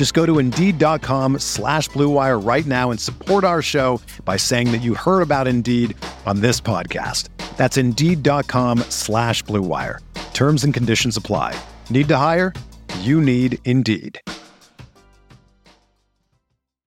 Just go to Indeed.com slash BlueWire right now and support our show by saying that you heard about Indeed on this podcast. That's Indeed.com slash BlueWire. Terms and conditions apply. Need to hire? You need Indeed.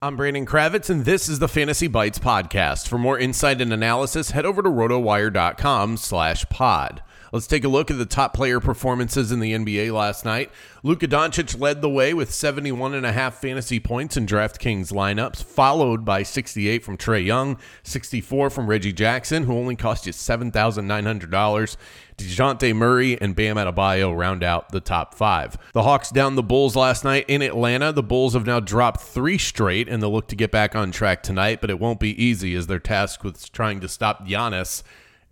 I'm Brandon Kravitz, and this is the Fantasy Bites podcast. For more insight and analysis, head over to rotowire.com slash pod. Let's take a look at the top player performances in the NBA last night. Luka Doncic led the way with 71 and a half fantasy points in DraftKings lineups, followed by 68 from Trae Young, 64 from Reggie Jackson, who only cost you $7,900. DeJounte Murray and Bam Adebayo round out the top five. The Hawks down the Bulls last night in Atlanta. The Bulls have now dropped three straight and they'll look to get back on track tonight, but it won't be easy as they're tasked with trying to stop Giannis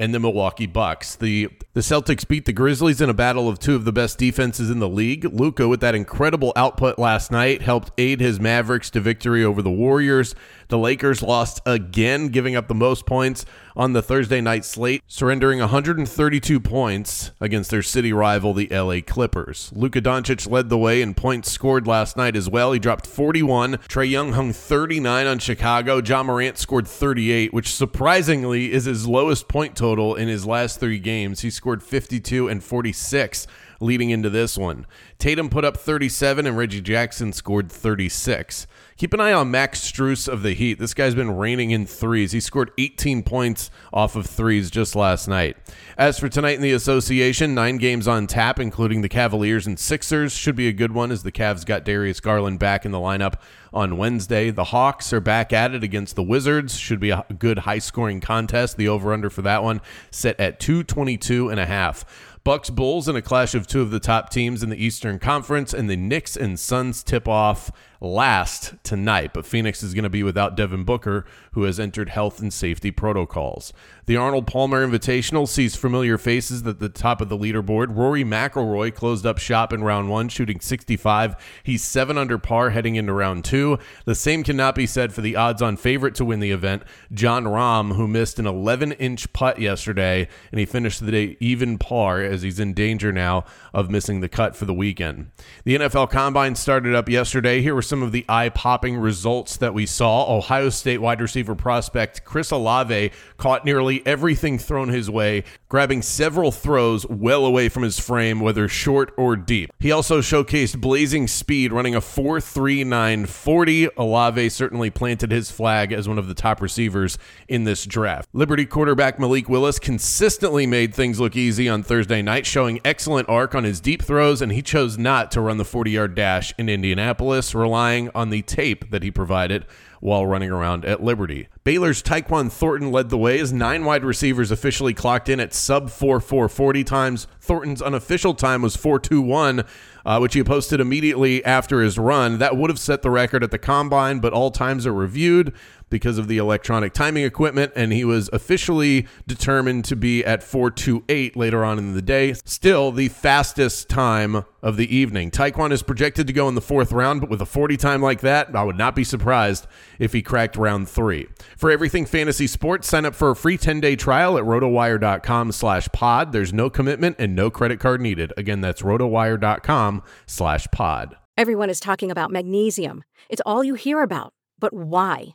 and the Milwaukee Bucks. The the Celtics beat the Grizzlies in a battle of two of the best defenses in the league. Luka, with that incredible output last night, helped aid his Mavericks to victory over the Warriors. The Lakers lost again, giving up the most points on the Thursday night slate, surrendering 132 points against their city rival, the LA Clippers. Luka Doncic led the way in points scored last night as well. He dropped 41. Trae Young hung 39 on Chicago. Ja Morant scored 38, which surprisingly is his lowest point total in his last three games. He scored 52 and 46 leading into this one. Tatum put up 37 and Reggie Jackson scored 36. Keep an eye on Max Strus of the Heat. This guy's been raining in threes. He scored 18 points off of threes just last night. As for tonight in the association, nine games on tap, including the Cavaliers and Sixers. Should be a good one as the Cavs got Darius Garland back in the lineup on Wednesday. The Hawks are back at it against the Wizards. Should be a good high scoring contest. The over under for that one set at 222 and a half. Bucks Bulls in a clash of two of the top teams in the Eastern Conference, and the Knicks and Suns tip off last tonight. But Phoenix is going to be without Devin Booker, who has entered health and safety protocols. The Arnold Palmer Invitational sees familiar faces at the top of the leaderboard. Rory McIlroy closed up shop in round one, shooting 65. He's seven under par heading into round two. The same cannot be said for the odds-on favorite to win the event, Jon Rahm, who missed an 11-inch putt yesterday, and he finished the day even par as he's in danger now of missing the cut for the weekend. The NFL Combine started up yesterday. Here were some of the eye-popping results that we saw. Ohio State wide receiver prospect Chris Olave caught nearly everything thrown his way, grabbing several throws well away from his frame, whether short or deep. He also showcased blazing speed, running a 4.3940. Olave certainly planted his flag as one of the top receivers in this draft. Liberty quarterback Malik Willis consistently made things look easy on Thursday night, showing excellent arc on his deep throws, and he chose not to run the 40 yard dash in Indianapolis, relying on the tape that he provided while running around at Liberty. Baylor's Tyquan Thornton led the way as nine wide receivers officially clocked in at sub 4 440 times. Thornton's unofficial time was 421, uh, which he posted immediately after his run. That would have set the record at the combine, but all times are reviewed because of the electronic timing equipment, and he was officially determined to be at 428 later on in the day. Still, the fastest time of the evening. Tyquan is projected to go in the fourth round, but with a 40 time like that, I would not be surprised if he cracked round three. For everything fantasy sports, sign up for a free 10-day trial at rotowire.com slash pod. There's no commitment and no credit card needed. Again, that's rotowire.com slash pod. Everyone is talking about magnesium. It's all you hear about. But why?